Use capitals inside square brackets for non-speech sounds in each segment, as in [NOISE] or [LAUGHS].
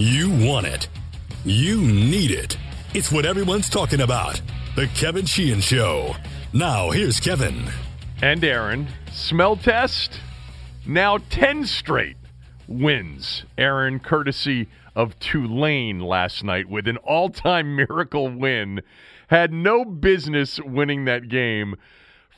You want it. You need it. It's what everyone's talking about. The Kevin Sheehan Show. Now, here's Kevin. And Aaron. Smell test. Now 10 straight wins. Aaron, courtesy of Tulane last night with an all time [LAUGHS] miracle win. Had no business winning that game.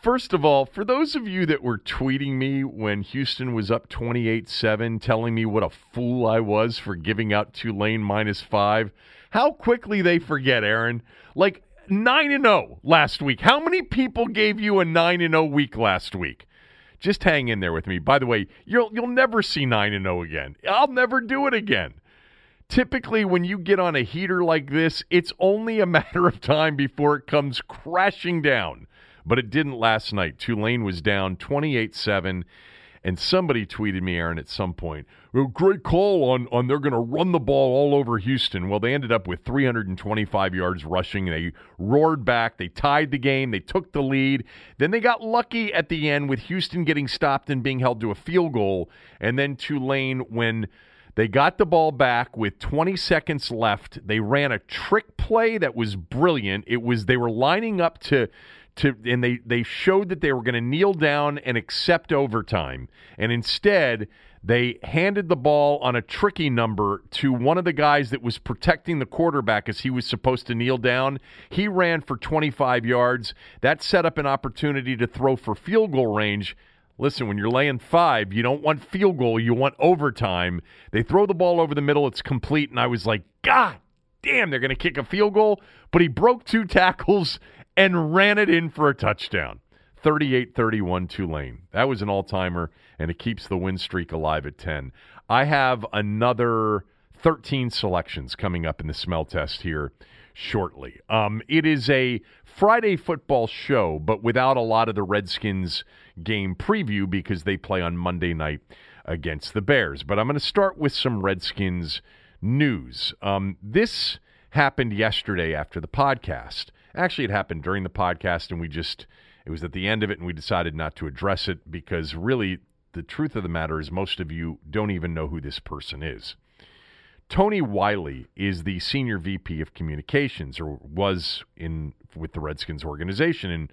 First of all, for those of you that were tweeting me when Houston was up 28 7, telling me what a fool I was for giving out Tulane minus five, how quickly they forget, Aaron. Like 9 and 0 last week. How many people gave you a 9 and 0 week last week? Just hang in there with me. By the way, you'll you'll never see 9 and 0 again. I'll never do it again. Typically when you get on a heater like this, it's only a [LAUGHS] matter of time before it comes crashing down but it didn't last night. Tulane was down 28 7. And somebody tweeted me, Aaron, at some point, great call on, on they're going to run the ball all over Houston. Well, they ended up with 325 yards rushing. They roared back. They tied the game. They took the lead. Then they got lucky at the end with Houston getting stopped and being held to a field goal. And then Tulane, when they got the ball back with 20 seconds left, they ran a trick play that was brilliant. It was they were lining up to to and they they showed that they were going to kneel down and accept overtime and instead they handed the ball on a tricky number to one of the guys that was protecting the quarterback as he was supposed to kneel down. He ran for 25 yards. That set up an opportunity to throw for field goal range. Listen, when you're laying five, you don't want field goal, you want overtime. They throw the ball over the middle, it's complete, and I was like, God damn, they're going to kick a field goal. But he broke two tackles and ran it in for a touchdown. 38 31 Tulane. That was an all timer, and it keeps the win streak alive at 10. I have another 13 selections coming up in the smell test here shortly. Um, it is a Friday football show, but without a lot of the Redskins game preview because they play on Monday night against the Bears. But I'm going to start with some Redskins news. Um, this happened yesterday after the podcast. Actually, it happened during the podcast, and we just, it was at the end of it, and we decided not to address it because really, the truth of the matter is most of you don't even know who this person is. Tony Wylie is the senior VP of communications, or was in with the Redskins organization. And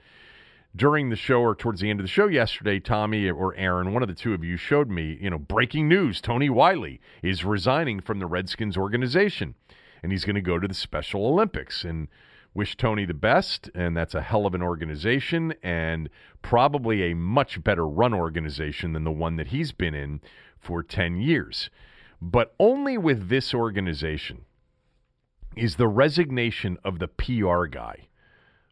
during the show, or towards the end of the show yesterday, Tommy or Aaron, one of the two of you, showed me, you know, breaking news: Tony Wylie is resigning from the Redskins organization, and he's going to go to the Special Olympics. And wish Tony the best, and that's a hell of an organization and probably a much better run organization than the one that he's been in for 10 years. But only with this organization is the resignation of the PR guy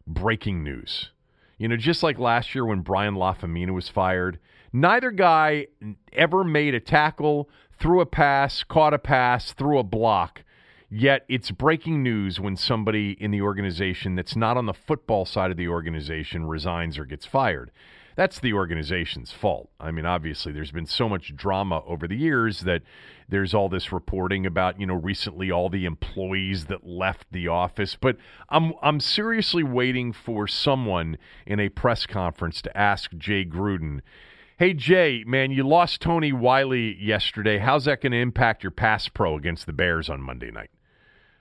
breaking news. You know, just like last year when Brian Lafemina was fired, neither guy ever made a tackle, threw a pass, caught a pass, threw a block Yet it's breaking news when somebody in the organization that's not on the football side of the organization resigns or gets fired. That's the organization's fault. I mean, obviously, there's been so much drama over the years that there's all this reporting about, you know, recently all the employees that left the office. But I'm I'm seriously waiting for someone in a press conference to ask Jay Gruden Hey, Jay, man, you lost Tony Wylie yesterday. How's that going to impact your pass pro against the Bears on Monday night?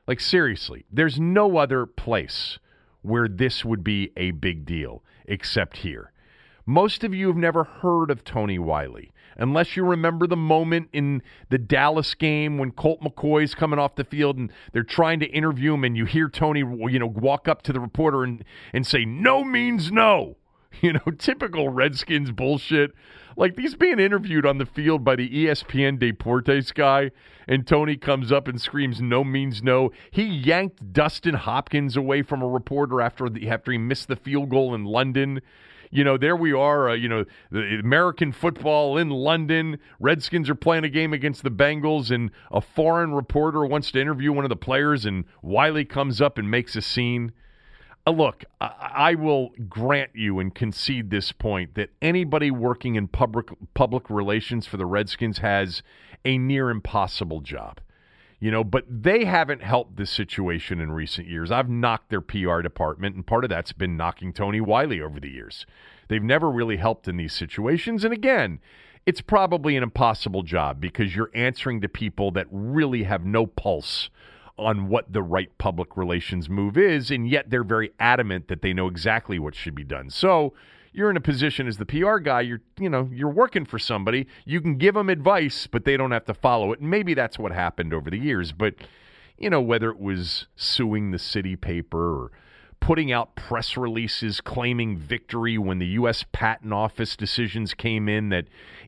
Like, seriously, there's no other place where this would be a big deal except here. Most of you have never heard of Tony Wylie, unless you remember the moment in the Dallas game when Colt McCoy's coming off the field and they're trying to interview him, and you hear Tony, you know, walk up to the reporter and, and say, No means no. [LAUGHS] You know, typical Redskins bullshit. Like he's being interviewed on the field by the ESPN Deportes guy, and Tony comes up and screams, "No means no." He yanked Dustin Hopkins away from a reporter after the, after he missed the field goal in London. You know, there we are. Uh, you know, the American football in London. Redskins are playing a game against the Bengals, and a foreign reporter wants to interview one of the players, and Wylie comes up and makes a scene. Uh, look, I will grant you and concede this point that anybody working in public public relations for the Redskins has a near impossible job. You know, but they haven't helped this situation in recent years. I've knocked their PR department, and part of that's been knocking Tony Wylie over the years. They've never really helped in these situations. And again, it's probably an impossible job because you're answering to people that really have no pulse on what the right public relations move is, and yet they're very adamant that they know exactly what should be done. So you're in a position as the PR guy, you're you know, you're working for somebody. You can give them advice, but they don't have to follow it. And maybe that's what happened over the years. But you know, whether it was suing the city paper or putting out press releases claiming victory when the U.S. Patent Office decisions came in that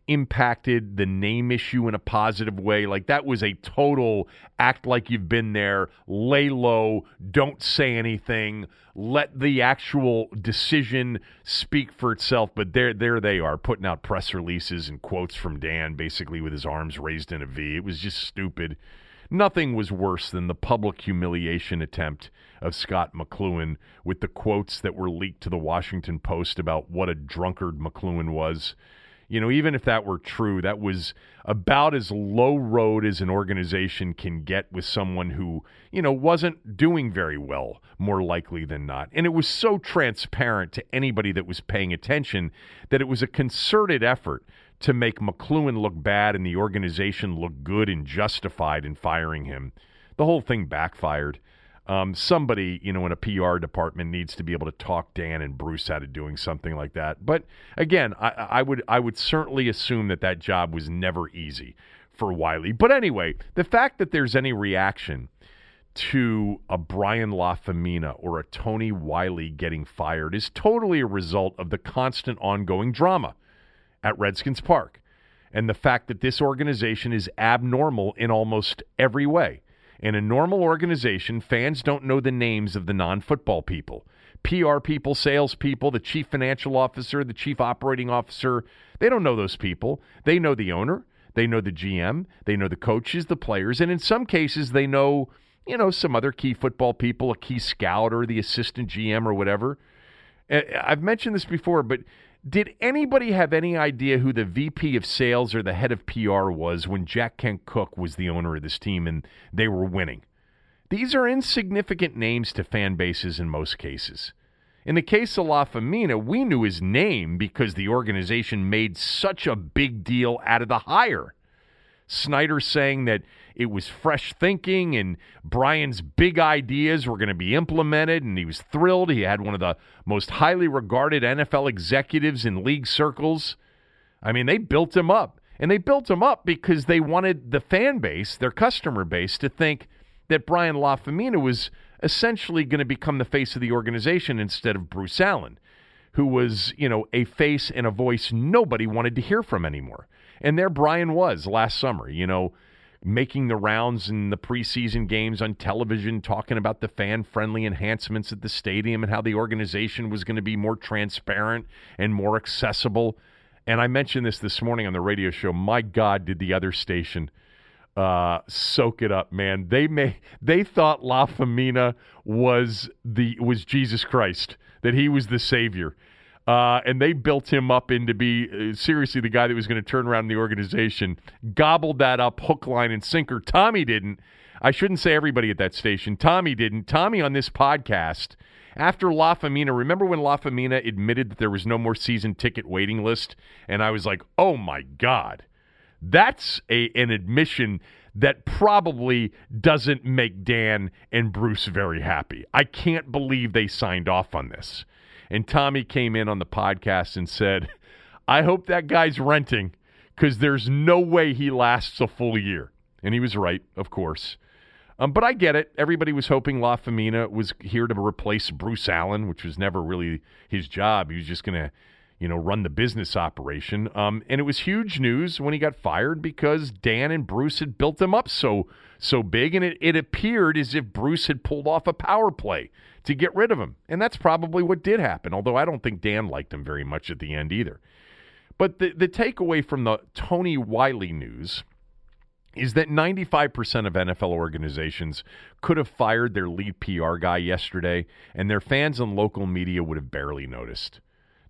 impacted the name issue in a positive way. Like that was a total act like you've been there, lay low, don't say anything, let the actual decision speak for itself. But there, there they are putting out press releases and quotes from Dan, basically with his arms raised in a V. It was just stupid. Nothing was worse than the public humiliation attempt of Scott McCloughan with the quotes that were leaked to the Washington Post about what a drunkard McCloughan was. You know, even if that were true, that was about as low road as an organization can get with someone who, you know, wasn't doing very well, more likely than not. And it was so transparent to anybody that was paying attention that it was a concerted effort to make McCloughan look bad and the organization look good and justified in firing him. The whole thing backfired. Um, somebody, you know, in a PR department needs to be able to talk Dan and Bruce out of doing something like that. But again, I, I would I would certainly assume that that job was never easy for Wylie. But anyway, the fact that there's any reaction to a Brian Lafemina or a Tony Wylie getting fired is totally a result of the constant ongoing drama at Redskins Park and the fact that this organization is abnormal in almost every way. In a normal organization, fans don't know the names of the non football people. PR people, salespeople, the chief financial officer, the chief operating officer, they don't know those people. They know the owner, they know the GM, they know the coaches, the players, and in some cases, they know, you know, some other key football people, a key scout or the assistant GM or whatever. I've mentioned this before, but did anybody have any idea who the VP of sales or the head of PR was when Jack Kent Cooke was the owner of this team and they were winning? These are insignificant names to fan bases in most cases. In the case of Lafemina, we knew his name because the organization made such a big deal out of the hire. Snyder saying that it was fresh thinking and Brian's big ideas were going to be implemented, and he was thrilled. He had one of the most highly regarded NFL executives in league circles. I mean, they built him up. And they built him up because they wanted the fan base, their customer base, to think that Brian Lafemina was essentially going to become the face of the organization instead of Bruce Allen, who was, you know, a face and a voice nobody wanted to hear from anymore. And there Brian was last summer, you know, making the rounds in the preseason games on television, talking about the fan friendly enhancements at the stadium and how the organization was going to be more transparent and more accessible. And I mentioned this this morning on the radio show. My God, did the other station uh, soak it up, man? They may they thought Lafemina was the was Jesus Christ, that he was the savior. Uh, and they built him up into be uh, seriously the guy that was going to turn around the organization. Gobbled that up, hook, line, and sinker. Tommy didn't. I shouldn't say everybody at that station. Tommy didn't. Tommy on this podcast after Lafemina. Remember when Lafemina admitted that there was no more season ticket waiting list, and I was like, "Oh my god, that's a an admission." That probably doesn't make Dan and Bruce very happy. I can't believe they signed off on this. And Tommy came in on the podcast and said, I hope that guy's renting because there's no way he lasts a full year. And he was right, of course. Um, but I get it. Everybody was hoping Lafemina was here to replace Bruce Allen, which was never really his job. He was just going to, you know, run the business operation. Um, and it was huge news when he got fired because Dan and Bruce had built him up so so big, and it, it appeared as if Bruce had pulled off a power play to get rid of him. And that's probably what did happen, although I don't think Dan liked him very much at the end either. But the, the takeaway from the Tony Wylie news is that 95% of NFL organizations could have fired their lead PR guy yesterday, and their fans and local media would have barely noticed.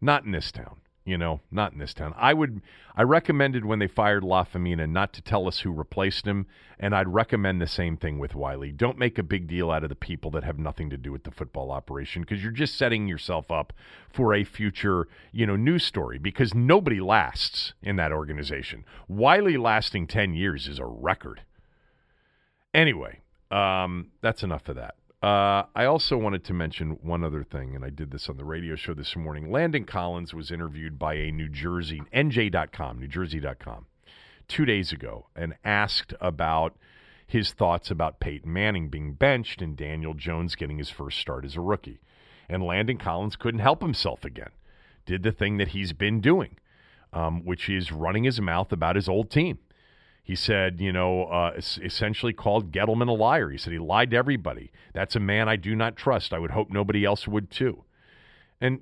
Not in this town. You know, not in this town. I would. I recommended when they fired Lafemina not to tell us who replaced him, and I'd recommend the same thing with Wylie. Don't make a big deal out of the people that have nothing to do with the football operation because you're just setting yourself up for a future, you know, news story. Because nobody lasts in that organization. Wylie lasting ten years is a record. Anyway, um, that's enough of that. Uh, I also wanted to mention one other thing, and I did this on the radio show this morning. Landon Collins was interviewed by a New Jersey, NJ.com, NewJersey.com, two days ago, and asked about his thoughts about Peyton Manning being benched and Daniel Jones getting his first start as a rookie. And Landon Collins couldn't help himself again. Did the thing that he's been doing, um, which is running his mouth about his old team. He said, you know, uh, essentially called Gettleman a liar. He said he lied to everybody. That's a man I do not trust. I would hope nobody else would too. And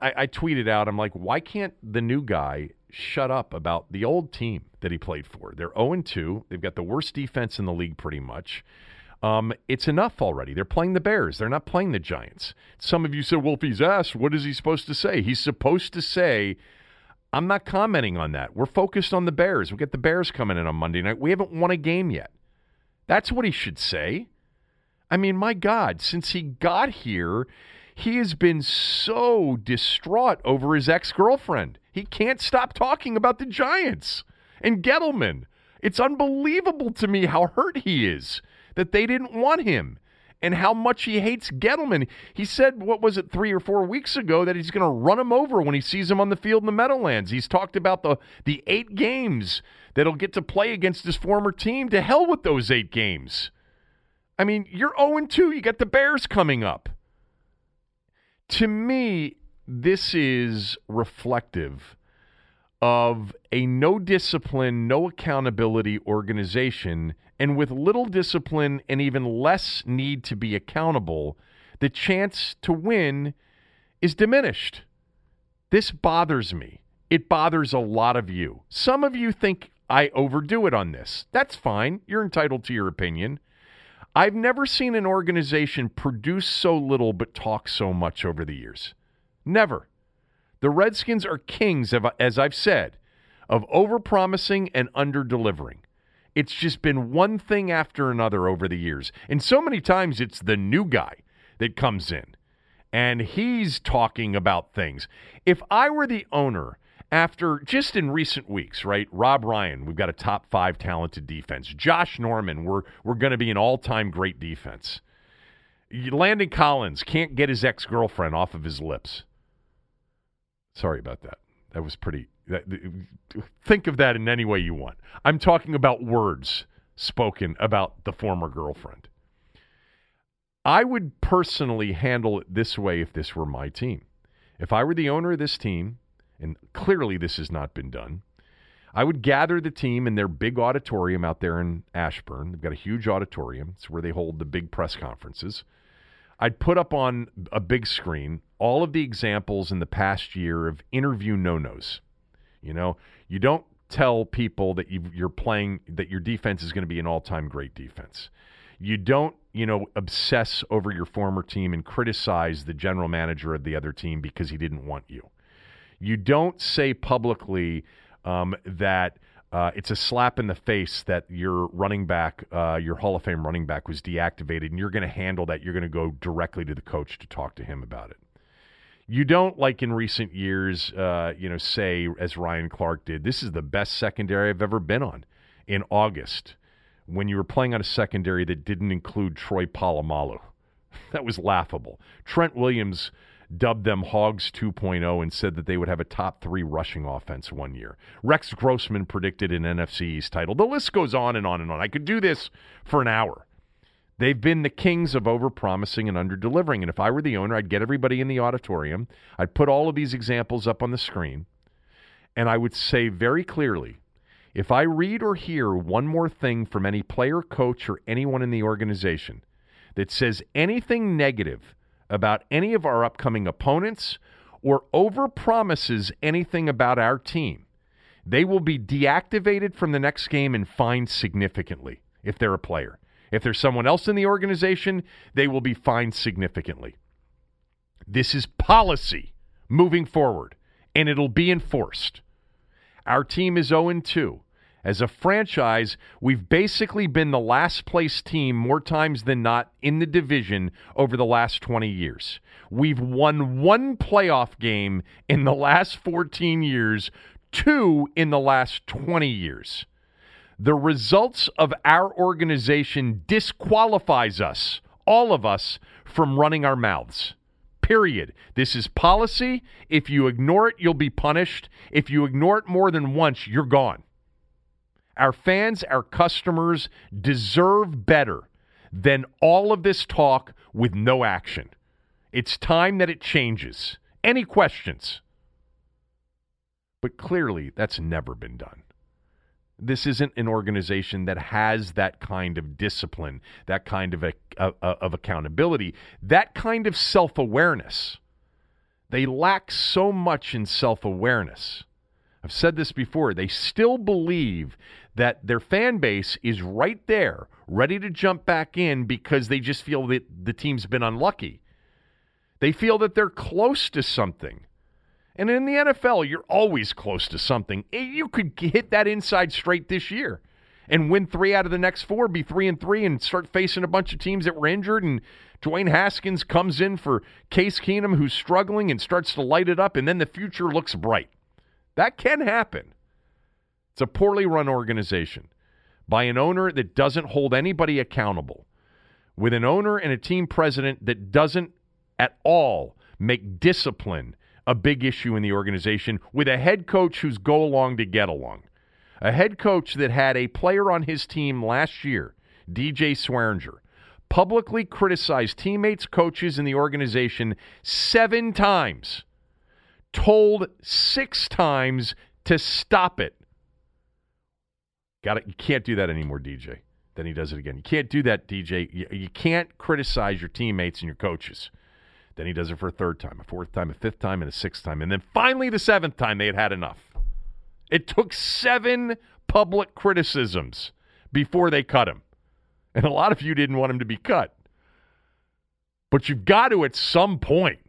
I, I tweeted out, I'm like, why can't the new guy shut up about the old team that he played for? They're 0 2. They've got the worst defense in the league, pretty much. Um, it's enough already. They're playing the Bears. They're not playing the Giants. Some of you said, he's asked, what is he supposed to say? He's supposed to say, I'm not commenting on that. We're focused on the Bears. We get the Bears coming in on Monday night. We haven't won a game yet. That's what he should say. I mean, my God, since he got here, he has been so distraught over his ex girlfriend. He can't stop talking about the Giants and Gettleman. It's unbelievable to me how hurt he is that they didn't want him and how much he hates Gettleman. He said, what was it, three or four weeks ago, that he's going to run him over when he sees him on the field in the Meadowlands. He's talked about the, the eight games that he'll get to play against his former team. To hell with those eight games. I mean, you're 0 2. You got the Bears coming up. To me, this is reflective of a no discipline, no accountability organization and with little discipline and even less need to be accountable, the chance to win is diminished. This bothers me. It bothers a lot of you. Some of you think I overdo it on this. That's fine. You're entitled to your opinion. I've never seen an organization produce so little but talk so much over the years. Never. The Redskins are kings, of, as I've said, of overpromising and underdelivering. It's just been one thing after another over the years. And so many times it's the new guy that comes in and he's talking about things. If I were the owner, after just in recent weeks, right? Rob Ryan, we've got a top five talented defense. Josh Norman, we're we're going to be an all time great defense. Landon Collins can't get his ex girlfriend off of his lips. Sorry about that. That was pretty Think of that in any way you want. I'm talking about words spoken about the former girlfriend. I would personally handle it this way if this were my team. If I were the owner of this team, and clearly this has not been done, I would gather the team in their big auditorium out there in Ashburn. They've got a huge auditorium. It's where they hold the big press conferences. I'd put up on a big screen all of the examples in the past year of interview no nos. You know, you don't tell people that you, you're playing that your defense is going to be an all-time great defense. You don't, you know, obsess over your former team and criticize the general manager of the other team because he didn't want you. You don't say publicly um, that uh, it's a slap in the face that your running back, uh, your Hall of Fame running back, was deactivated, and you're going to handle that. You're going to go directly to the coach to talk to him about it. You don't like in recent years, uh, you know, say as Ryan Clark did. This is the best secondary I've ever been on. In August, when you were playing on a secondary that didn't include Troy Polamalu, [LAUGHS] that was laughable. Trent Williams dubbed them Hogs 2.0 and said that they would have a top three rushing offense one year. Rex Grossman predicted an NFC East title. The list goes on and on and on. I could do this for an hour. They've been the kings of overpromising and underdelivering. And if I were the owner, I'd get everybody in the auditorium. I'd put all of these examples up on the screen. And I would say very clearly if I read or hear one more thing from any player, coach, or anyone in the organization that says anything negative about any of our upcoming opponents or overpromises anything about our team, they will be deactivated from the next game and fined significantly if they're a player. If there's someone else in the organization, they will be fined significantly. This is policy moving forward. and it'll be enforced. Our team is 0 2. As a franchise, we've basically been the last place team more times than not in the division over the last 20 years. We've won one playoff game in the last 14 years, two in the last 20 years. The results of our organization disqualifies us, all of us, from running our mouths. Period. This is policy. If you ignore it, you'll be punished. If you ignore it more than once, you're gone. Our fans, our customers deserve better than all of this talk with no action. It's time that it changes. Any questions? But clearly, that's never been done. This isn't an organization that has that kind of discipline, that kind of, a, a, of accountability, that kind of self awareness. They lack so much in self awareness. I've said this before. They still believe that their fan base is right there, ready to jump back in because they just feel that the team's been unlucky. They feel that they're close to something. And in the NFL, you're always close to something. Eh, you could hit that inside straight this year and win three out of the next four, be three and three, and start facing a bunch of teams that were injured. And Dwayne Haskins comes in for Case Keenum, who's struggling, and starts to light it up, and then the future looks bright. That can happen. It's a poorly run organization by an owner that doesn't hold anybody accountable, with an owner and a team president that doesn't at all make discipline a big issue in the organization, with a head coach who's go along to get along. A head coach that had a player on his team last year, DJ Swearinger, publicly criticized teammates, coaches, in the organization seven times, told six times to stop it Got it. You can't do that anymore, DJ. Then he does it again. You can't do that, DJ. You, you can't criticize your teammates and your coaches. Then he does it for a third time, a fourth time, a fifth time, and a sixth time. And then finally, the seventh time, they had had enough. It took seven public criticisms before they cut him. And a lot of you didn't want him to be cut. But you've got to, at some point,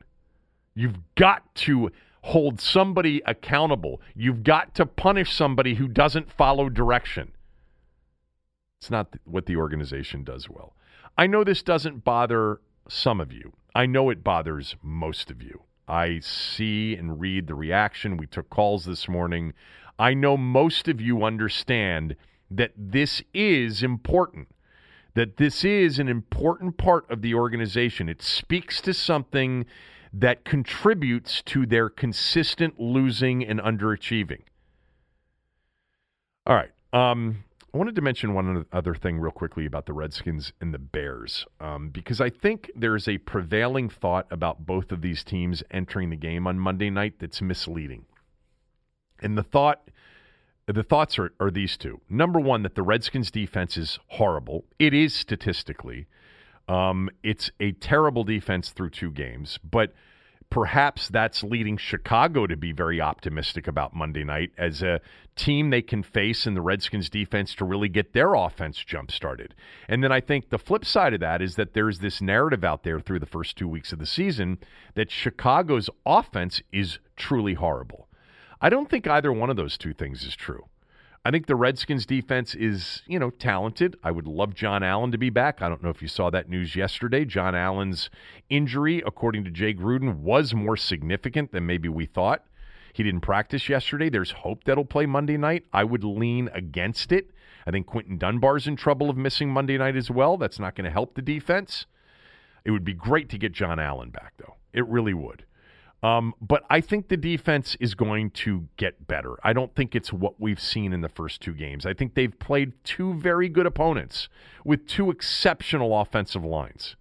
you've got to hold somebody accountable. You've got to punish somebody who doesn't follow direction. It's not what the organization does well. I know this doesn't bother some of you. I know it bothers most of you. I see and read the reaction. We took calls this morning. I know most of you understand that this is important, that this is an important part of the organization. It speaks to something that contributes to their consistent losing and underachieving. All right. Um, I wanted to mention one other thing real quickly about the Redskins and the Bears, um, because I think there's a prevailing thought about both of these teams entering the game on Monday night that's misleading. And the thought, the thoughts are, are these two. Number one, that the Redskins defense is horrible. It is statistically. Um, it's a terrible defense through two games, but perhaps that's leading Chicago to be very optimistic about Monday night as a team they can face in the Redskins defense to really get their offense jump started. And then I think the flip side of that is that there's this narrative out there through the first two weeks of the season that Chicago's offense is truly horrible. I don't think either one of those two things is true. I think the Redskins defense is, you know, talented. I would love John Allen to be back. I don't know if you saw that news yesterday. John Allen's injury, according to Jay Gruden, was more significant than maybe we thought. He didn't practice yesterday. There's hope that he'll play Monday night. I would lean against it. I think Quinton Dunbar's in trouble of missing Monday night as well. That's not going to help the defense. It would be great to get John Allen back, though. It really would. Um, but I think the defense is going to get better. I don't think it's what we've seen in the first two games. I think they've played two very good opponents with two exceptional offensive lines.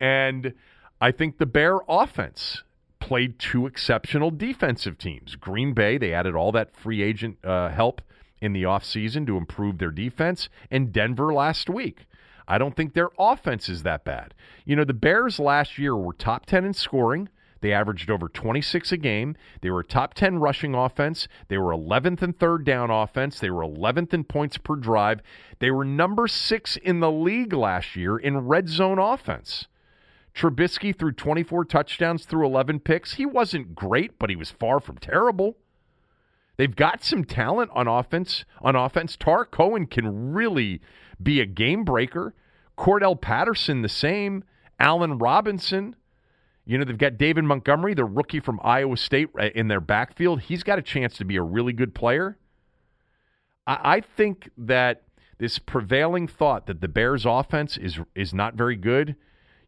And I think the Bear offense played two exceptional defensive teams. Green Bay, they added all that free agent uh, help in the offseason to improve their defense, and Denver last week. I don't think their offense is that bad. You know, the Bears last year were top 10 in scoring. They averaged over 26 a game. They were top 10 rushing offense. They were 11th in third down offense. They were 11th in points per drive. They were number six in the league last year in red zone offense. Trubisky threw 24 touchdowns through 11 picks. He wasn't great, but he was far from terrible. They've got some talent on offense. On offense, Tarik Cohen can really be a game breaker. Cordarrelle Patterson the same. Allen Robinson. You know, they've got David Montgomery, the rookie from Iowa State, in their backfield. He's got a chance to be a really good player. I, I think that this prevailing thought that the Bears' offense is is not very good.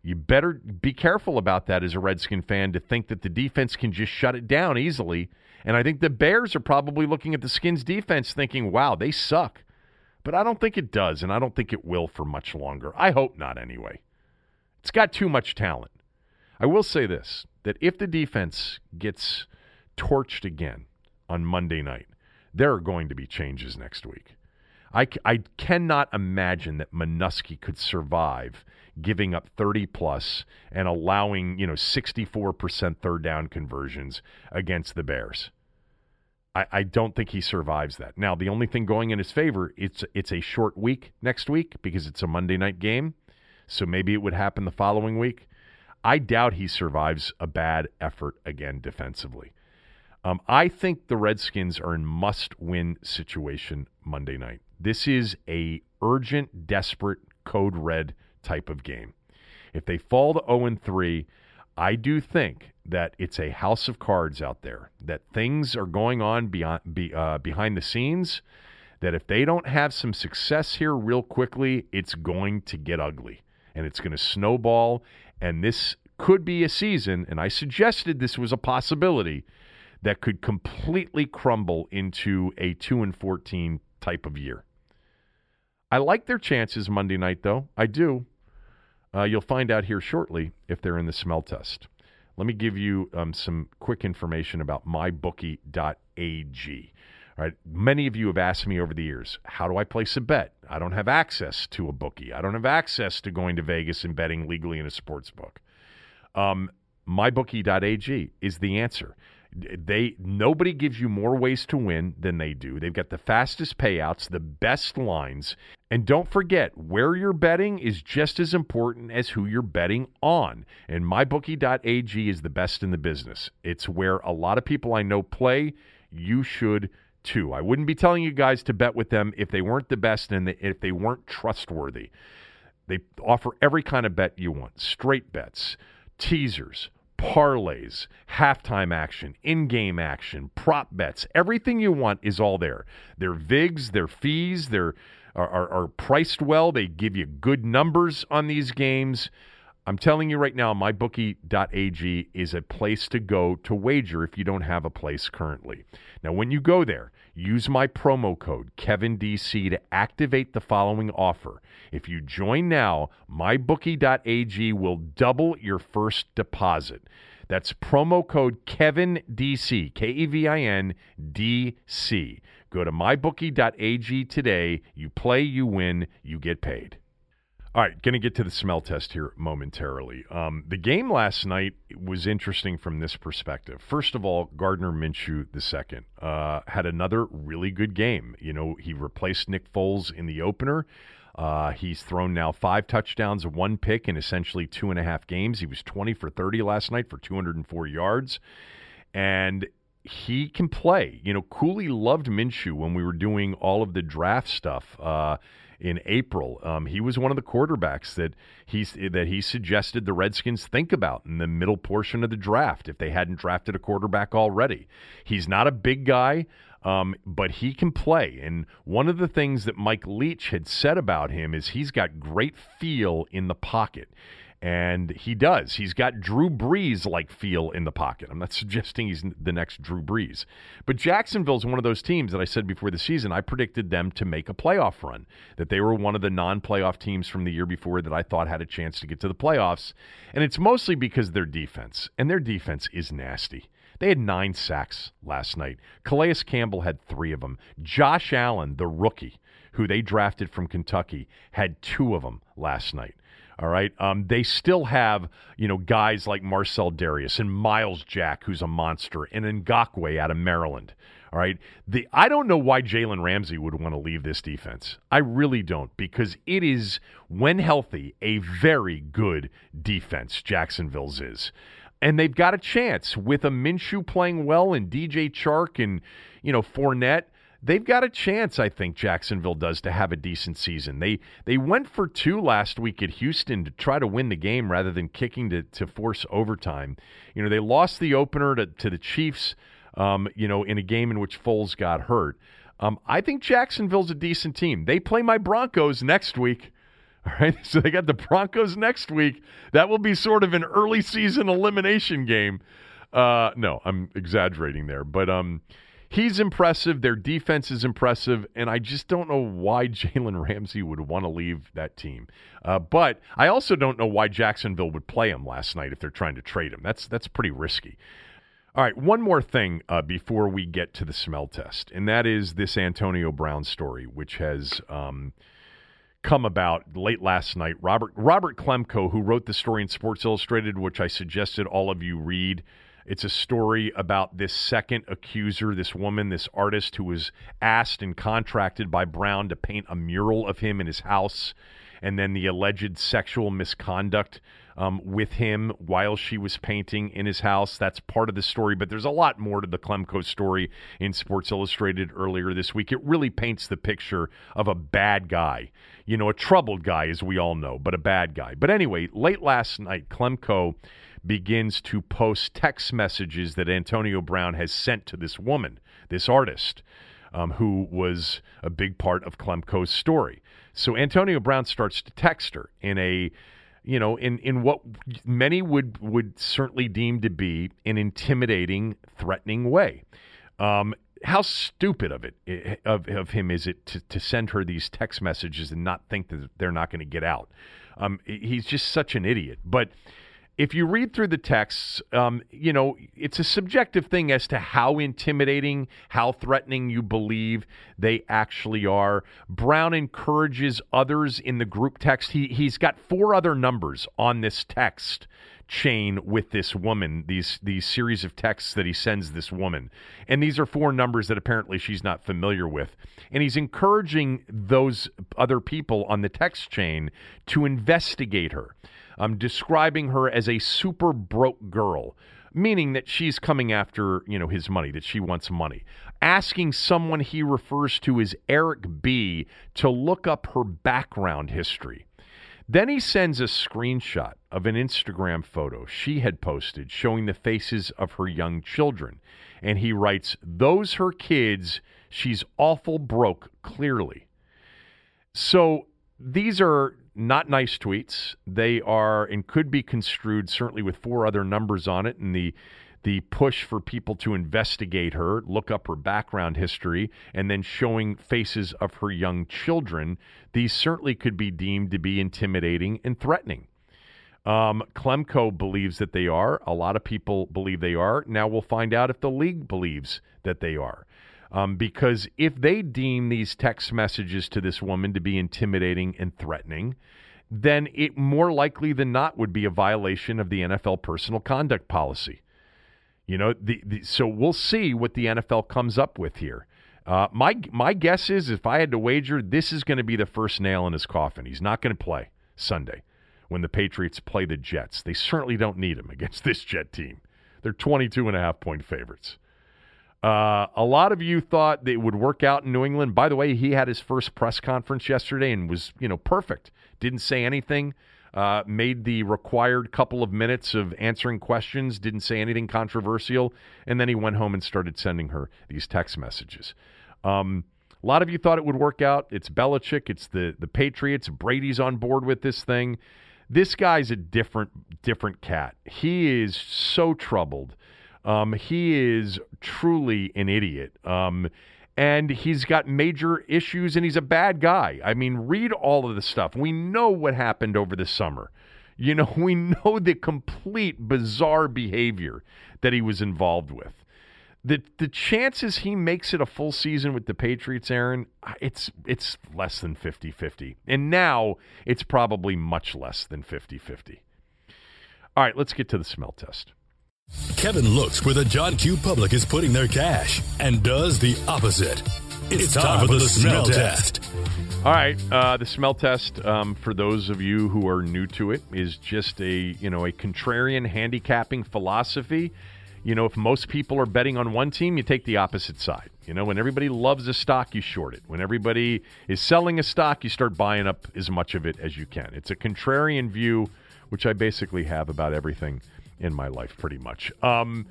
You better be careful about that as a Redskin fan to think that the defense can just shut it down easily. And I think the Bears are probably looking at the Skins defense thinking, wow, they suck. But I don't think it does, and I don't think it will for much longer. I hope not, anyway. It's got too much talent. I will say this that if the defense gets torched again on Monday night, there are going to be changes next week. I, I cannot imagine that Manusky could survive giving up 30 plus and allowing, you know, 64% third down conversions against the Bears. I, I don't think he survives that. Now, the only thing going in his favor, it's it's a short week next week because it's a Monday night game. So maybe it would happen the following week. I doubt he survives a bad effort again defensively. Um, I think the Redskins are in must-win situation Monday night. This is a urgent, desperate code red type of game. If they fall to 0 3, I do think that it's a house of cards out there, that things are going on beyond, be, uh, behind the scenes, that if they don't have some success here real quickly, it's going to get ugly and it's going to snowball. And this could be a season, and I suggested this was a possibility that could completely crumble into a 2 and 14 type of year. I like their chances Monday night, though. I do. Uh, you'll find out here shortly if they're in the smell test. Let me give you um, some quick information about mybookie.ag. All right, many of you have asked me over the years, how do I place a bet? I don't have access to a bookie. I don't have access to going to Vegas and betting legally in a sports book. Um, mybookie.ag is the answer they nobody gives you more ways to win than they do. They've got the fastest payouts, the best lines, and don't forget where you're betting is just as important as who you're betting on. And mybookie.ag is the best in the business. It's where a lot of people I know play. You should I wouldn't be telling you guys to bet with them if they weren't the best and if they weren't trustworthy. They offer every kind of bet you want, straight bets, teasers parlays, halftime action, in game action, prop bets, everything you want is all there. Their VIGs, their fees, their are, are, priced well. They give you good numbers on these games. I'm telling you right now, mybookie.ag is a place to go to wager if you don't have a place currently. Now, when you go there, use my promo code KevinDC to activate the following offer. If you join now, mybookie.ag will double your first deposit. That's promo code KevinDC, K E V I N D C. Go to mybookie.ag today. You play, you win, you get paid. All right, going to get to the smell test here momentarily. Um, the game last night was interesting from this perspective. First of all, Gardner Minshew II uh, had another really good game. You know, he replaced Nick Foles in the opener. Uh, he's thrown now five touchdowns, one pick in essentially two and a half games. He was 20 for 30 last night for 204 yards. And he can play. You know, Cooley loved Minshew when we were doing all of the draft stuff. Uh, in April. Um, he was one of the quarterbacks that he that he suggested the Redskins think about in the middle portion of the draft if they hadn't drafted a quarterback already. He's not a big guy. Um, but he can play. And one of the things that Mike Leach had said about him is he's got great feel in the pocket. And he does. He's got Drew Brees like feel in the pocket. I'm not [LAUGHS] suggesting he's the next Drew Brees. But Jacksonville's one of those teams that I said before the season, I predicted them to make a playoff run, that they were one of the non playoff teams from the year before that I thought had a chance to get to the playoffs. And it's mostly because their defense, and their defense is nasty. They had nine sacks last night. Calais Campbell had three of them. Josh Allen, the rookie, who they drafted from Kentucky, had two of them last night. All right. Um, they still have, you know, guys like Marcell Dareus and Myles Jack, who's a monster, and Ngakoue out of Maryland. All right. The I don't know why Jalen Ramsey would want to leave this defense. I really don't, because it is, when healthy, a very good defense, Jacksonville's is. And they've got a chance with a Minshew playing well and DJ Chark and, you know, Fournette they've got a chance, I think Jacksonville does to have a decent season. They they went for two last week at Houston to try to win the game rather than kicking to, to force overtime. You know, they lost the opener to, to the Chiefs, um, you know, in a game in which Foles got hurt. Um, I think Jacksonville's a decent team. They play my Broncos next week. [LAUGHS] All right, so they got the Broncos next week. That will be sort of an early season elimination game. Uh, no, I'm exaggerating there, but um, he's impressive. Their defense is impressive, and I just don't know why [LAUGHS] Jalen Ramsey would want to leave that team. Uh, but I also don't know why Jacksonville would play him last night if they're trying to trade him. That's that's pretty risky. All right, one more thing uh, before we get to the smell test, and that is this Antonio Brown story, which has. Um, come about late last night. Robert Robert Klemko, who wrote the story in Sports Illustrated, which I suggested all of you read, it's a story about this second accuser, this woman, this artist who was asked and contracted by Brown to paint a mural of him in his house, and then the alleged sexual misconduct um, with him while she was painting in his house. That's part of the story, but there's a lot more to the Klemko story in Sports Illustrated earlier this week. It really paints the picture of a bad guy, you know, a troubled guy, as we all know, but a bad guy. But anyway, late last night, Klemko begins to post text messages that Antonio Brown has sent to this woman, this artist, um, who was a big part of Klemko's story. So Antonio Brown starts to text her in a you know, in, in what many would would certainly deem to be an intimidating, threatening way. Um, how stupid of it of, of him is it to, to send her these text messages and not think that they're not going to get out? Um, he's just such an idiot. But if you read through the texts, um, you know, it's a subjective thing as to how intimidating, how threatening you believe they actually are. Brown encourages others in the group text. He, he's got four other numbers on this text chain with this woman, these, these series of texts that he sends this woman. And these are four numbers that apparently she's not familiar with. And he's encouraging those other people on the text chain to investigate her um, describing her as a super broke girl, meaning that she's coming after you know his money, that she wants money. Asking someone he refers to as Eric B to look up her background history. Then he sends a screenshot of an Instagram photo she had posted showing the faces of her young children. And he writes, Those her kids, she's awful broke, clearly. So these are not nice tweets. They are and could be construed certainly with four other numbers on it, and the the push for people to investigate her, look up her background history, and then showing faces of her young children. These certainly could be deemed to be intimidating and threatening. Um, Klemko believes that they are. A lot of people believe they are. Now we'll find out if the league believes that they are. Um, because if they deem these text messages to this woman to be intimidating and threatening, then it more likely than not would be a violation of the NFL personal conduct policy. You know, the, the, so we'll see what the NFL comes up with here. Uh, my my guess is, if I had to wager, this is going to be the first nail in his coffin. He's not going to play Sunday when the Patriots play the Jets. They certainly don't need him [LAUGHS] against this Jet team. They're 22 and a half point favorites. Uh, a lot of you thought that it would work out in New England. By the way, he had his first press conference yesterday and was, you know, perfect. Didn't say anything. Uh, made the required couple of minutes of answering questions. Didn't say anything controversial, and then he went home and started sending her these text messages. Um, a lot of you thought it would work out. It's Belichick. It's the the Patriots. Brady's on board with this thing. This guy's a different different cat. He is so troubled um, he is truly an idiot. Um, and he's got major issues and he's a bad guy. I mean, read all of the stuff. We know what happened over the summer. You know, [LAUGHS] we know the complete bizarre behavior that he was involved with. the the chances he makes it a full season with the Patriots, Aaron, it's it's less than 50-50. And now it's probably much less than 50-50. All right, let's get to the smell test. Kevin looks where the John Q public is putting their cash and does the opposite. It's, it's time, time, for the, the smell, smell test. test. All right, uh, the smell test um, for those of you who are new to it is just a you know a contrarian handicapping philosophy you know, if most people are betting on one team, you take the opposite side. You know, when everybody loves a stock, you short it. When everybody is selling a stock, you start buying up as much of it as you can. It's a contrarian view, which I basically have about everything in my life, pretty much. Um,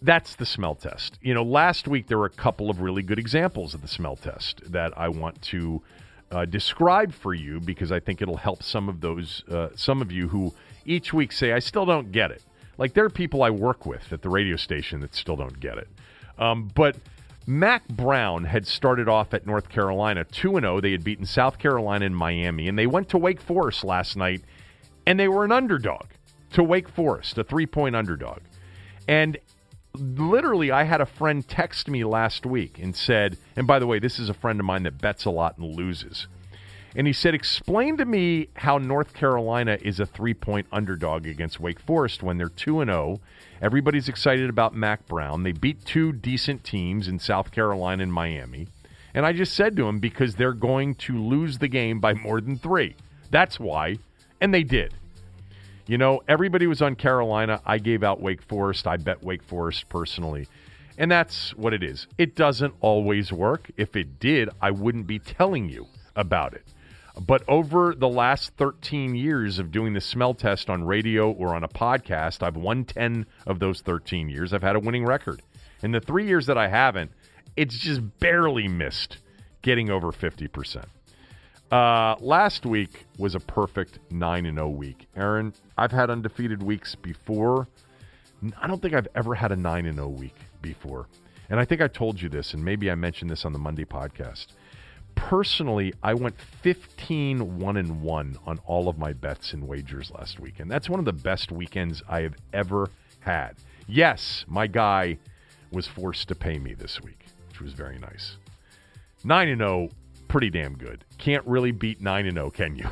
that's the smell test. You know, last week there were a couple of really good examples of the smell test that I want to uh, describe for you because I think it'll help some of those, uh, some of you who each week say, I still don't get it. Like there are people I work with at the radio station that still don't get it. Um, but Mack Brown had started off at North Carolina 2 0. They had beaten South Carolina and Miami, and they went to Wake Forest last night, and they were an underdog to Wake Forest, a three point underdog. And literally, I had a friend text me last week and said, and by the way, this is a friend of mine that bets a lot and loses. And he said, Explain to me how North Carolina is a three point underdog against Wake Forest when they're 2 0. Everybody's excited about Mack Brown. They beat two decent teams in South Carolina and Miami. And I just said to him, Because they're going to lose the game by more than three. That's why. And they did. You know, everybody was on Carolina. I gave out Wake Forest. I bet Wake Forest personally. And that's what it is. It doesn't always work. If it did, I wouldn't be telling you about it. But over the last 13 years of doing the smell test on radio or on a podcast, I've won 10 of those 13 years. I've had a winning record. In the three years that I haven't, it's just barely missed getting over 50%. Uh, last week was a perfect 9 and 0 week. Aaron, I've had undefeated weeks before. I don't think I've ever had a 9 and 0 week before. And I think I told you this, and maybe I mentioned this on the Monday podcast personally, I went 15 1 and 1 on all of my bets and wagers last weekend. That's one of the best weekends I have ever had. Yes, my guy was forced to pay me this week, which was very nice. 9 and 0, pretty damn good. Can't really beat 9 and 0, can you?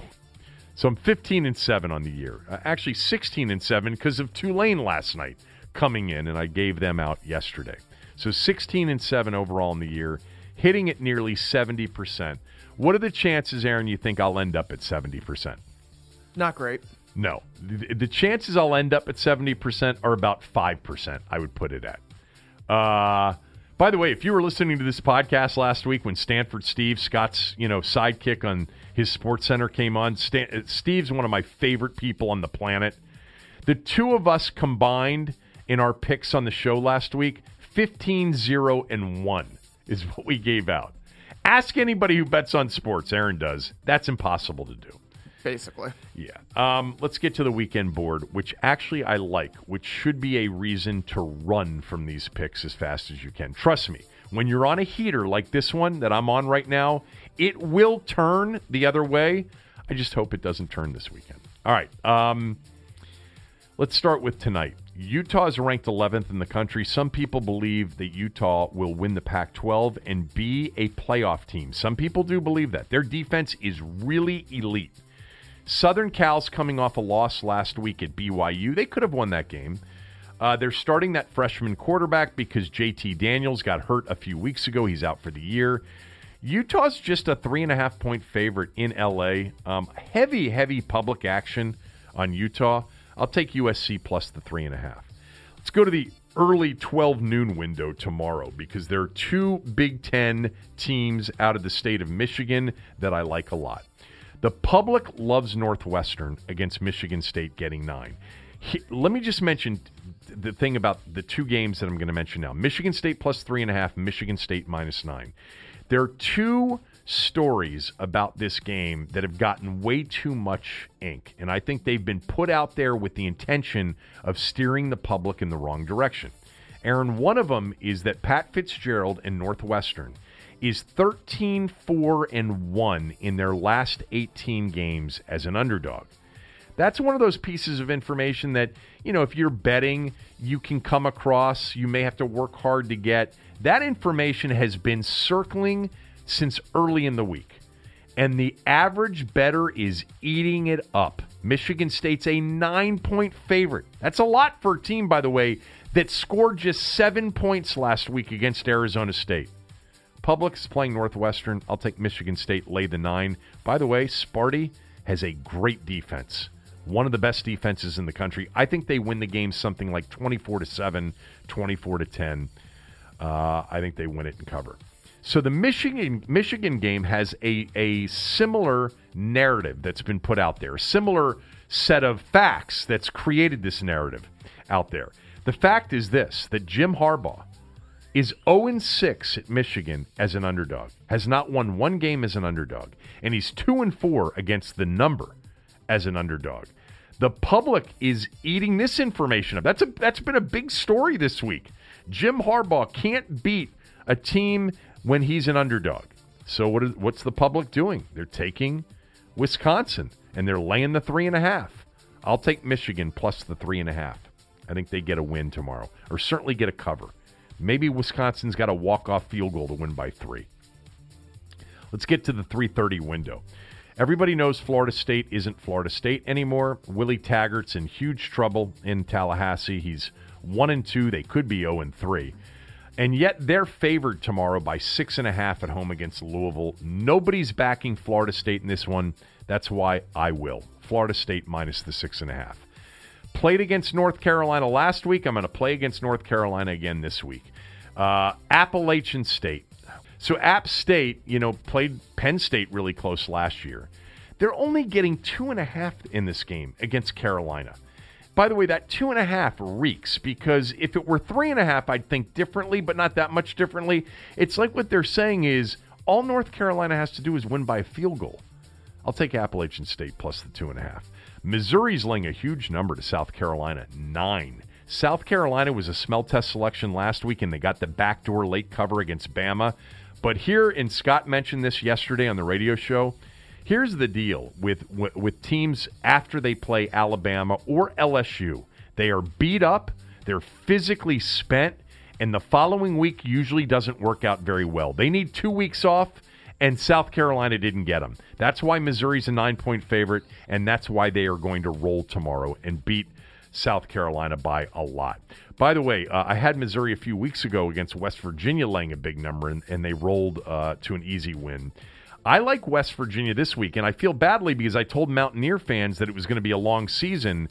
So I'm 15 and 7 on the year. Uh, actually 16 and 7 because of Tulane last night coming in and I gave them out yesterday. So 16 and 7 overall in the year hitting at nearly 70%. What are the chances, Aaron, you think I'll end up at 70%? Not great. No. The, the chances I'll end up at 70% are about 5%, I would put it at. Uh, by the way, if you were listening to this podcast last week when Stanford Steve, Scott's you know sidekick on his Sports Center came on, Stan, uh, Steve's one of my favorite people on the planet. The two of us combined in our picks on the show last week, 15 0 and 1 is [LAUGHS] what we gave out. Ask anybody who bets on sports. Aaron does. That's impossible to do. Basically. Yeah. Um, let's get to the weekend board, which actually I like, which should be a reason to run from these picks as fast as you can. Trust me, when you're on a heater like this one that I'm on right now, it will turn the other way. I just hope it doesn't turn this weekend. All right. Um, let's start with tonight. Utah is ranked 11th in the country. Some people believe that Utah will win the Pac 12 and be a playoff team. Some people do believe that. Their defense is really elite. Southern Cal's coming off a loss last week at BYU. They could have won that game. Uh, they're starting that freshman quarterback because JT Daniels got hurt a few weeks ago. He's out for the year. Utah's just a three and a half point favorite in LA. Um, heavy, heavy public action on Utah. I'll take USC plus the three and a half. Let's go to the early 12 noon window tomorrow because there are two Big Ten teams out of the state of Michigan that I like a lot. The public loves Northwestern against Michigan State getting nine. He, let me just mention the thing about the two games that I'm going to mention now Michigan State plus three and a half, Michigan State minus nine. There are two stories about this game that have gotten way too much ink. And I think they've been put out there with the intention of steering the public in the wrong direction. Aaron, one of them is that Pat Fitzgerald and Northwestern is 13 4 and 1 in their last 18 games as an underdog. That's one of those pieces of information that, you know, if you're betting, you can come across, you may have to work hard to get. That information has been circling since early in the week. And the average bettor is eating it up. Michigan State's a nine point favorite. That's a lot for a team, by the way, that scored just seven points last week against Arizona State. Publix playing Northwestern. I'll take Michigan State, lay the nine. By the way, Sparty has a great defense one of the best defenses in the country. I think they win the game something like 24 to 7, 24 to 10. Uh, I think they win it and cover. So the Michigan Michigan game has a, a similar narrative that's been put out there, a similar set of facts that's created this narrative out there. The fact is this that Jim Harbaugh is 0 6 at Michigan as an underdog, has not won one game as an underdog, and he's 2 4 against the number as an underdog. The public is eating this information up. That's a that's been a big story this week. Jim Harbaugh can't beat a team when he's an underdog. So what is, what's the public doing? They're taking Wisconsin and they're laying the three and a half. I'll take Michigan plus the three and a half. I think they get a win tomorrow, or certainly get a cover. Maybe Wisconsin's got a walk-off field goal to win by three. Let's get to the 3:30 window. Everybody knows Florida State isn't Florida State anymore. Willie Taggart's in huge trouble in Tallahassee. He's one and two. They could be zero and three, and yet they're favored tomorrow by six and a half at home against Louisville. Nobody's backing Florida State in this one. That's why I will. Florida State minus the six and a half. Played against North Carolina last week. I'm going to play against North Carolina again this week. Uh, Appalachian State. So App State, you know, played Penn State really close last year. They're only getting two and a half in this game against Carolina. By the way, that two and a half reeks because if it were three and a half, I'd think differently, but not that much differently. It's like what they're saying is all North Carolina has to do is win by a field goal. I'll take Appalachian State plus the two and a half. Missouri's laying a huge number to South Carolina, nine. South Carolina was a smell test selection last week, and they got the backdoor late cover against Bama. But here, and Scott mentioned this yesterday on the radio show. Here's the deal with, with, teams after they play Alabama or LSU. They are beat up, they're physically spent, and the following week usually doesn't work out very well. They need two weeks off, and South Carolina didn't get them. That's why Missouri's a nine point favorite, and that's why they are going to roll tomorrow and beat South Carolina by a lot. By the way, uh, I had Missouri a few weeks ago against West Virginia laying a big number, and, and they rolled uh, to an easy win. I like West Virginia this week, and I feel badly because I told Mountaineer fans that it was going to be a long season.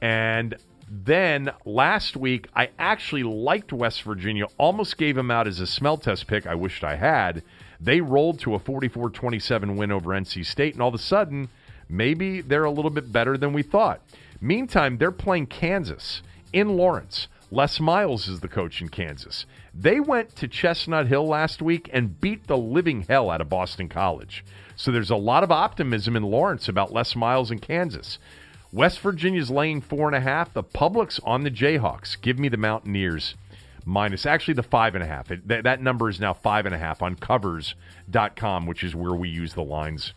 And then last week, I actually liked West Virginia, almost gave them out as a smell test pick. I wished I had. They rolled to a 44 27 win over NC State, and all of a sudden, maybe they're a little bit better than we thought. Meantime, they're playing Kansas in Lawrence. Les Miles is the coach in Kansas. They went to Chestnut Hill last week and beat the living hell out of Boston College. So there's a lot of optimism in Lawrence about Les Miles in Kansas. West Virginia's laying four and a half. The public's on the Jayhawks. Give me the Mountaineers minus actually the five and a half. It, th- that number is now five and a half on covers.com, which is where we use the lines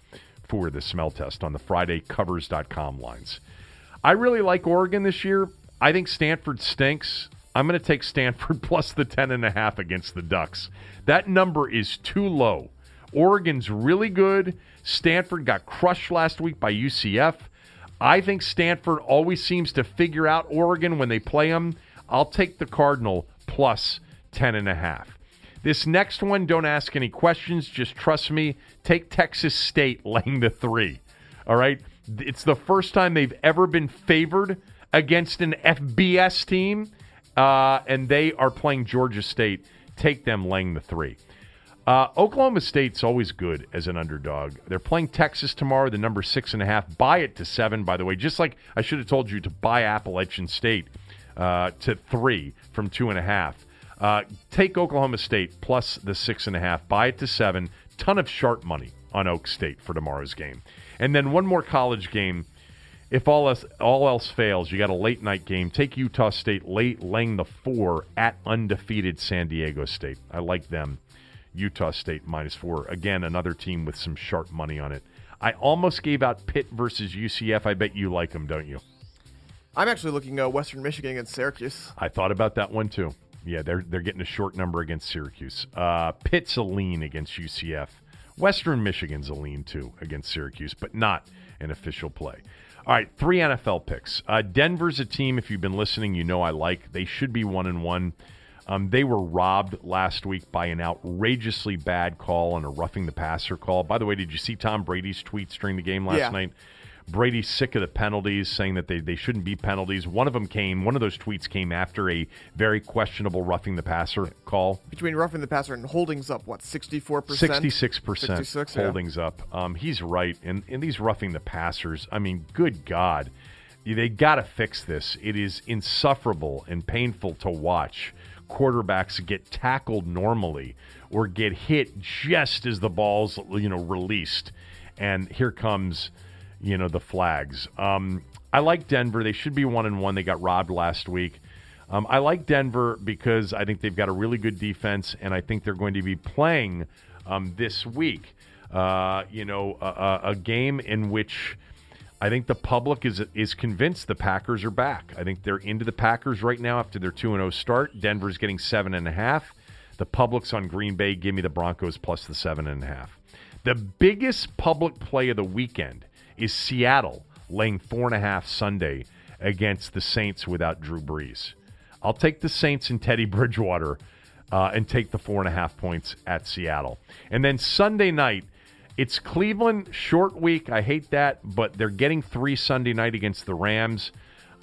for the smell test on the Friday covers.com lines. I really like Oregon this year. I think Stanford stinks. I'm going to take Stanford [LAUGHS] plus the 10.5 against the Ducks. That number is too low. Oregon's really good. Stanford got crushed last week by UCF. I think Stanford always seems to figure out Oregon when they play them. I'll take the Cardinal plus 10.5. This next one, don't ask any questions. Just trust me. Take Texas State [LAUGHS] laying the three. All right? It's the first time they've ever been favored against an FBS team, uh, and they are playing Georgia State. Take them laying the three. Uh, Oklahoma State's always good as an underdog. They're playing Texas tomorrow, the number six and a half. Buy it to seven, by the way. Just like I should have told you to buy Appalachian State uh, to three from two and a half. Uh, take Oklahoma State plus the six and a half. Buy it to seven. Ton of sharp money on Oak State for tomorrow's game. And then one more college game if all else all else fails, you got a late night game. Take Utah State late laying the four at undefeated San Diego State. I like them. Utah State minus four. Again, another team with some sharp money on it. I almost gave out Pitt versus UCF. I bet you like them, don't you? I'm actually looking at Western Michigan against Syracuse. I thought about that one too. Yeah, they're they're getting a short number against Syracuse. Uh, Pitt's a lean against UCF. Western Michigan's a lean too against Syracuse, but not an official play. All right, three NFL picks. Uh, Denver's a team. If you've been listening, you know I like. They should be one and one. Um, they were robbed last week by an outrageously bad call and a roughing the passer call. By the way, did you see Tom Brady's tweets during the game last Yeah. night? Brady's sick of the penalties, saying that they, they shouldn't be penalties. One of them came, one of those tweets came after a very questionable roughing the passer call. Between roughing the passer and holdings up, what, 64%? 66% 66, yeah. holdings up. Um, he's right. And, and these roughing the passers, I mean, good God. They got to fix this. It is insufferable and painful to watch quarterbacks get tackled normally or get hit just as the ball's, you know, released. And here comes, you know, the flags. Um, I like Denver. They should be one and one. They got robbed last week. Um, I like Denver because I think they've got a really good defense, and I think they're going to be playing um, this week. Uh, you know, a, a, game in which I think the public is is convinced the Packers are back. I think they're into the Packers right now after their two and zero start. Denver's getting seven and a half. The public's on Green Bay. Give me the Broncos plus the seven and a half. The biggest public play of the weekend is Seattle laying four and a half Sunday against the Saints without Drew Brees. I'll take the Saints and Teddy Bridgewater uh, and take the four and a half points at Seattle. And then Sunday night, it's Cleveland short week. I hate that, but they're getting three Sunday night against the Rams.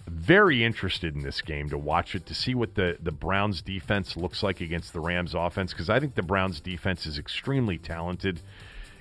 Very interested in this game to watch it to see what the the Browns defense looks like against the Rams offense because I think the Browns defense is extremely talented.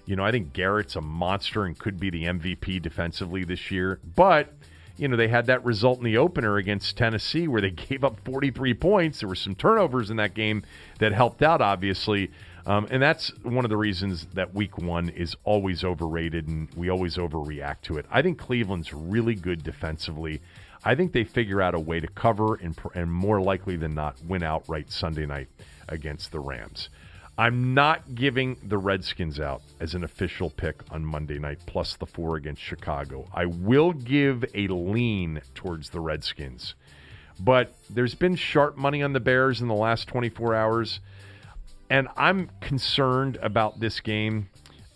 You know, I think Garrett's a monster and could be the MVP defensively this year, but you know, they had that result in the opener against Tennessee where they [LAUGHS] gave up 43 points. There were some turnovers in that game that helped out, obviously. Um, and that's one of the reasons that week one is always overrated and we always overreact to it. I think Cleveland's really good defensively. I think they figure out a way to cover and, and more likely than not win outright Sunday night against the Rams. I'm not giving the Redskins out as an official pick on Monday night, plus the four against Chicago. I will give a lean towards the Redskins. But there's been sharp money on the Bears in the last 24 hours. And I'm concerned about this game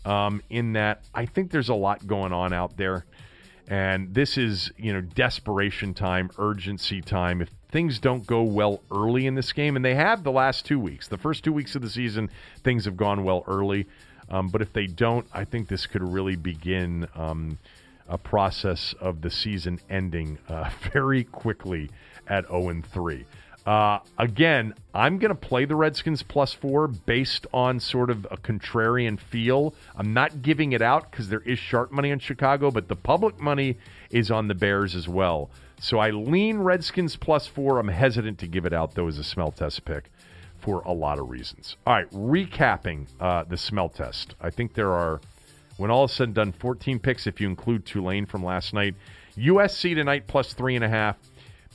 um, in that I think there's a lot going on out there. And this is, you know, desperation time, urgency time. If things don't go well early in this game, and they have the last two weeks, the first two weeks of the season, things have gone well early. Um, but if they don't, I think this could really begin um, a process of the season ending uh, [LAUGHS] very quickly at 0 and 3. Uh, again, I'm going to play the Redskins plus four based on sort of a contrarian feel. I'm not giving it out because there is sharp money on Chicago, but the public money is on the Bears as well. So I lean Redskins plus four. I'm hesitant to give it out, though, as a smell test pick for a lot of reasons. All right, recapping uh, the smell test. I think there are, when all is said and done, 14 picks if you include Tulane from last night. USC tonight plus three and a half.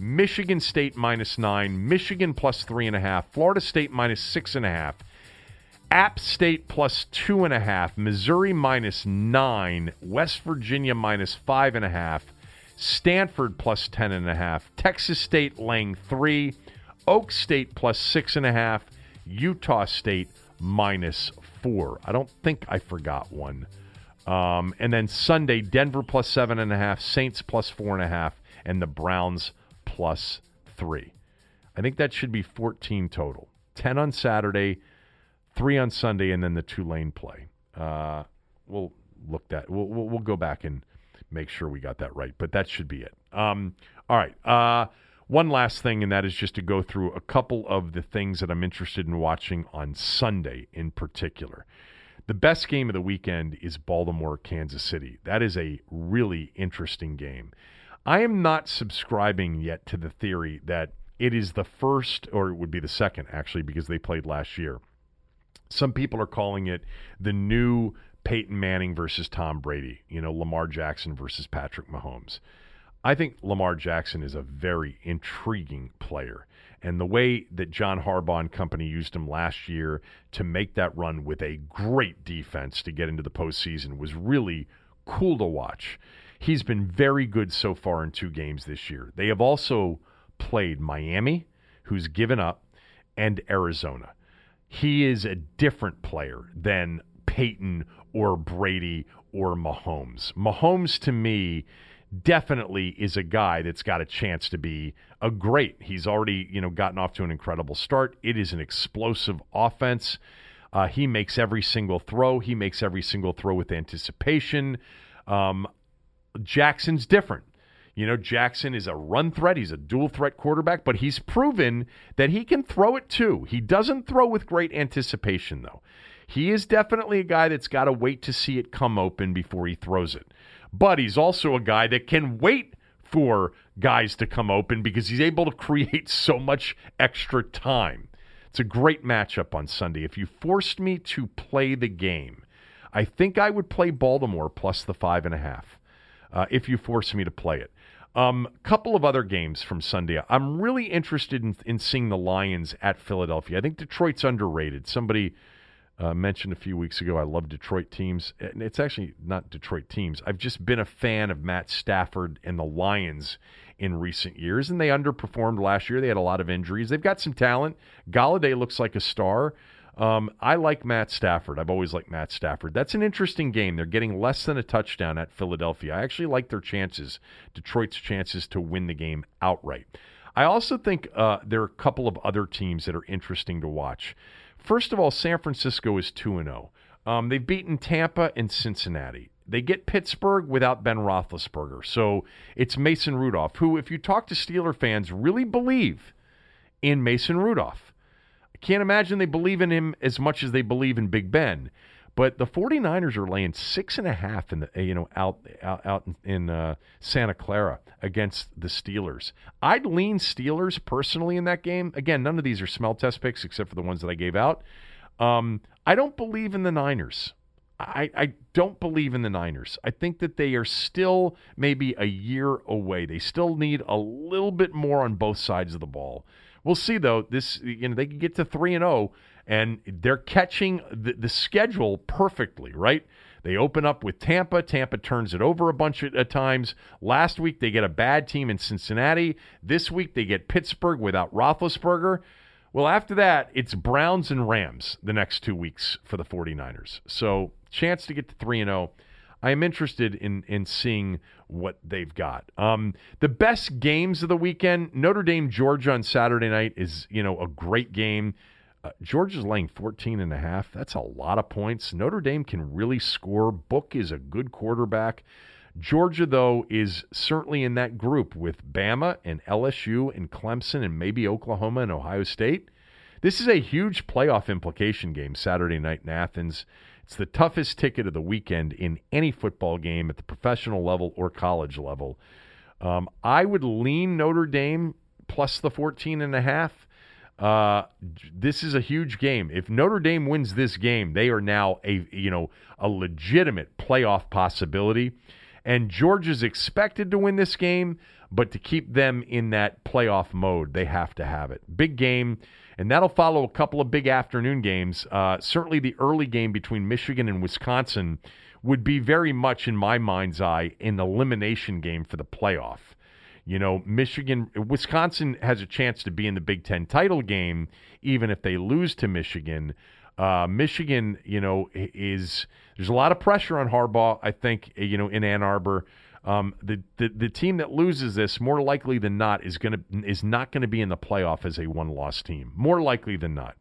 Michigan State minus nine, Michigan plus three and a half, Florida State minus six and a half, App State plus two and a half, Missouri minus nine, West Virginia minus five and a half, Stanford plus ten and a half, Texas State laying three, Oak State plus six and a half, Utah State minus four. I don't think I forgot one. Um, and then Sunday, Denver plus seven and a half, Saints plus four and a half, and the Browns plus three. I think that should be 14 total. 10 on Saturday, three on Sunday, and then the Tulane play. Uh, we'll look that. We'll, we'll, we'll go back and make sure we got that right, but that should be it. Um, all right. Uh, one last thing, and that is just to go through a couple of the things that I'm interested in watching on Sunday in particular. The best game of the weekend is Baltimore, Kansas City. That is a really interesting game. I am not subscribing yet to the theory that it is the first, or it would be the second, actually, because they played last year. Some people are calling it the new Peyton Manning versus Tom Brady, you know, Lamar Jackson versus Patrick Mahomes. I think Lamar Jackson is a very intriguing player. And the way that John Harbaugh and company used him last year to make that run with a great defense to get into the postseason was really cool to watch. He's been very good so far in two games this year. They have also played Miami, who's given up, and Arizona. He is a different player than Peyton or Brady or Mahomes. Mahomes, to me, definitely is a guy that's got a chance to be a great. He's already, you know, gotten off to an incredible start. It is an explosive offense. Uh, he makes every single throw. He makes every single throw with anticipation. Um, Jackson's different. You know, Jackson is a run threat. He's a dual threat quarterback, but he's proven that he can throw it too. He doesn't throw with great anticipation, though. He is definitely a guy that's got to wait to see it come open before he throws it. But he's also a guy that can wait for guys to come open because he's able to create [LAUGHS] so much extra time. It's a great matchup on Sunday. If you forced me to play the game, I think I would play Baltimore plus the five and a half. Uh, if you force me to play it. A um, couple of other games from Sunday. I'm really interested in, in seeing the Lions at Philadelphia. I think Detroit's underrated. Somebody uh, mentioned a few weeks ago. I love Detroit teams. It's actually not Detroit teams. I've just been a fan of Matt Stafford and the Lions in recent years, and they underperformed last year. They had a lot of injuries. They've got some talent. Golladay looks like a star. Um, I like Matt Stafford. I've always liked Matt Stafford. That's an interesting game. They're getting less than a touchdown at Philadelphia. I actually like their chances, Detroit's chances to win the game outright. I also think uh, there are a couple of other teams that are interesting to watch. First of all, San Francisco is 2 0. Um, they've beaten Tampa and Cincinnati. They get Pittsburgh without Ben Roethlisberger. So it's Mason Rudolph, who, if you talk to Steeler fans, really believe in Mason Rudolph. I can't imagine they believe in him as much as they believe in Big Ben. But the 49ers are laying six and a half in the you know out out, out in uh, Santa Clara against the Steelers. I'd lean Steelers personally in that game. Again, none of these are smell test picks except for the ones that I gave out. Um, I don't believe in the Niners. I, I don't believe in the Niners. I think that they are still maybe a year away. They still need a little bit more on both sides of the ball. We'll see though. This you know they can get to three and zero oh, and they're catching the, the schedule perfectly, right? They open up with Tampa. Tampa turns it over a bunch of times. Last week, they get a bad team in Cincinnati. This week, they get Pittsburgh without Roethlisberger. Well, after that, it's Browns and Rams the next two weeks for the 49ers. So, chance to get to 3 and 0. I am interested in in seeing what they've got. Um, the best games of the weekend: Notre Dame, Georgia on Saturday night is you know a great game. Uh, Georgia's laying 14 and a half. That's a lot of points. Notre Dame can really score. Book is a good quarterback. Georgia, though, is certainly in that group with Bama and LSU and Clemson and maybe Oklahoma and Ohio State. This is a huge playoff implication game Saturday night in Athens. It's the toughest ticket of the weekend in any football game at the professional level or college level. Um, I would lean Notre Dame plus the 14 and a half. Uh, this is a huge game. If Notre Dame wins this game, they are now a you know a legitimate playoff possibility. And Georgia's expected to win this game, but to keep them in that playoff mode, they have to have it. Big game, and that'll follow a couple of big afternoon games. Uh, certainly, the early game between Michigan and Wisconsin would be very much, in my mind's eye, an elimination game for the playoff. You know, Michigan, Wisconsin has a chance to be in the Big Ten title game, even if they lose to Michigan. Uh, Michigan, you know, is there's a lot of pressure on Harbaugh. I think, you know, in Ann Arbor. Um, the, the the team that loses this more likely than not is gonna is not going to be in the playoff as a one loss team. More likely than not.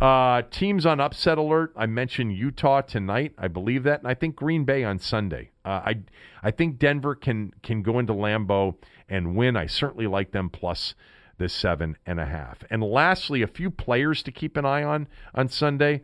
Uh, teams on upset alert. I mentioned Utah tonight. I believe that, and I think Green Bay on Sunday. Uh, I I think Denver can can go into Lambeau and win. I certainly like them plus the seven and a half. And lastly, a few players to keep an eye on on Sunday.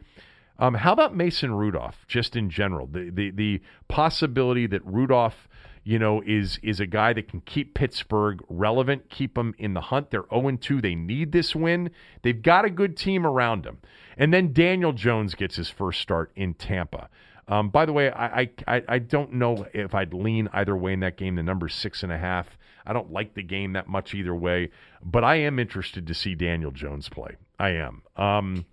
Um, how about Mason Rudolph, just in general? The, the the possibility that Rudolph, you know, is is a guy that can keep Pittsburgh relevant, keep them in the hunt. They're 0 2. They need this win. They've got a good team around them. And then Daniel Jones gets his first start in Tampa. Um, by the way, I, I I don't know if I'd lean either way in that game. The number six and a half. I don't like the game that much either way, but I am interested to see Daniel Jones play. I am. Um,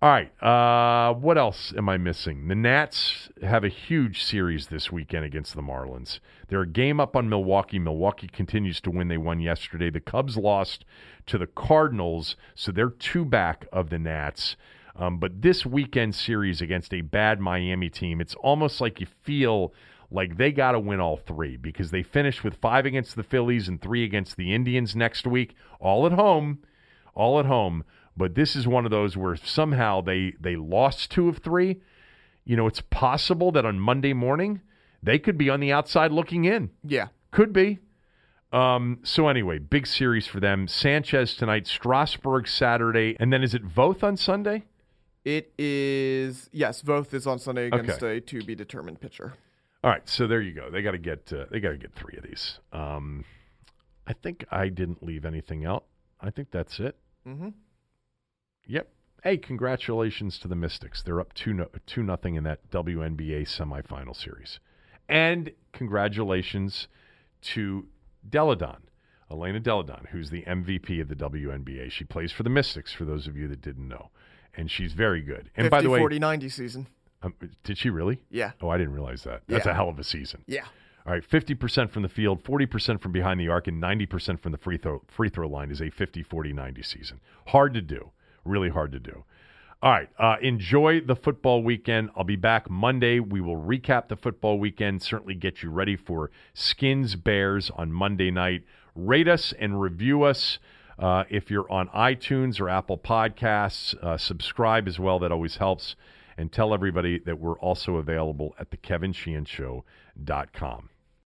All right. Uh, what else am I missing? The Nats have a huge series this weekend against the Marlins. They're a game up on Milwaukee. Milwaukee continues to win. They won yesterday. The Cubs lost to the Cardinals, so they're two back of the Nats. Um, but this weekend series against a bad Miami team, it's almost like you feel like they got to win all three because they finished with five against the Phillies and three against the Indians next week, all at home. All at home. But this is one of those where somehow they they lost two of three. You know, it's possible that on Monday morning they could be on the outside looking in. Yeah. Could be. Um, so anyway, big series for them. Sanchez tonight, Strasburg Saturday, and then is it Voth on Sunday? It is yes. Voth is on Sunday against Okay. a to be determined pitcher. All right, so there you go. They got to get uh, they got to get three of these. Um, I think I didn't leave anything out. I think that's it. Mm-hmm. Yep. Hey, congratulations to the Mystics. They're up two no, two nothing in that WNBA semifinal series, and congratulations to Delle Donne, Elena Delle Donne, who's the MVP of the WNBA. She plays for the Mystics. For those of you that didn't know, and she's very good. And 50, by the way, 40, 90 season. um, did she really? Yeah. Oh, I didn't realize that. That's Yeah. a hell of a season. Yeah. All right, 50% from the field, 40% from behind the arc, and 90% from the free throw, free throw line is a 50 40 90 season. Hard to do. Really hard to do. All right, uh, enjoy the football weekend. I'll be back Monday. We will recap the football weekend, certainly get you ready for Skins Bears on Monday night. Rate us and review us. Uh, if you're on iTunes or Apple Podcasts, uh, subscribe as well. That always helps. And tell everybody that we're also available at thekevinsheehanshow.com.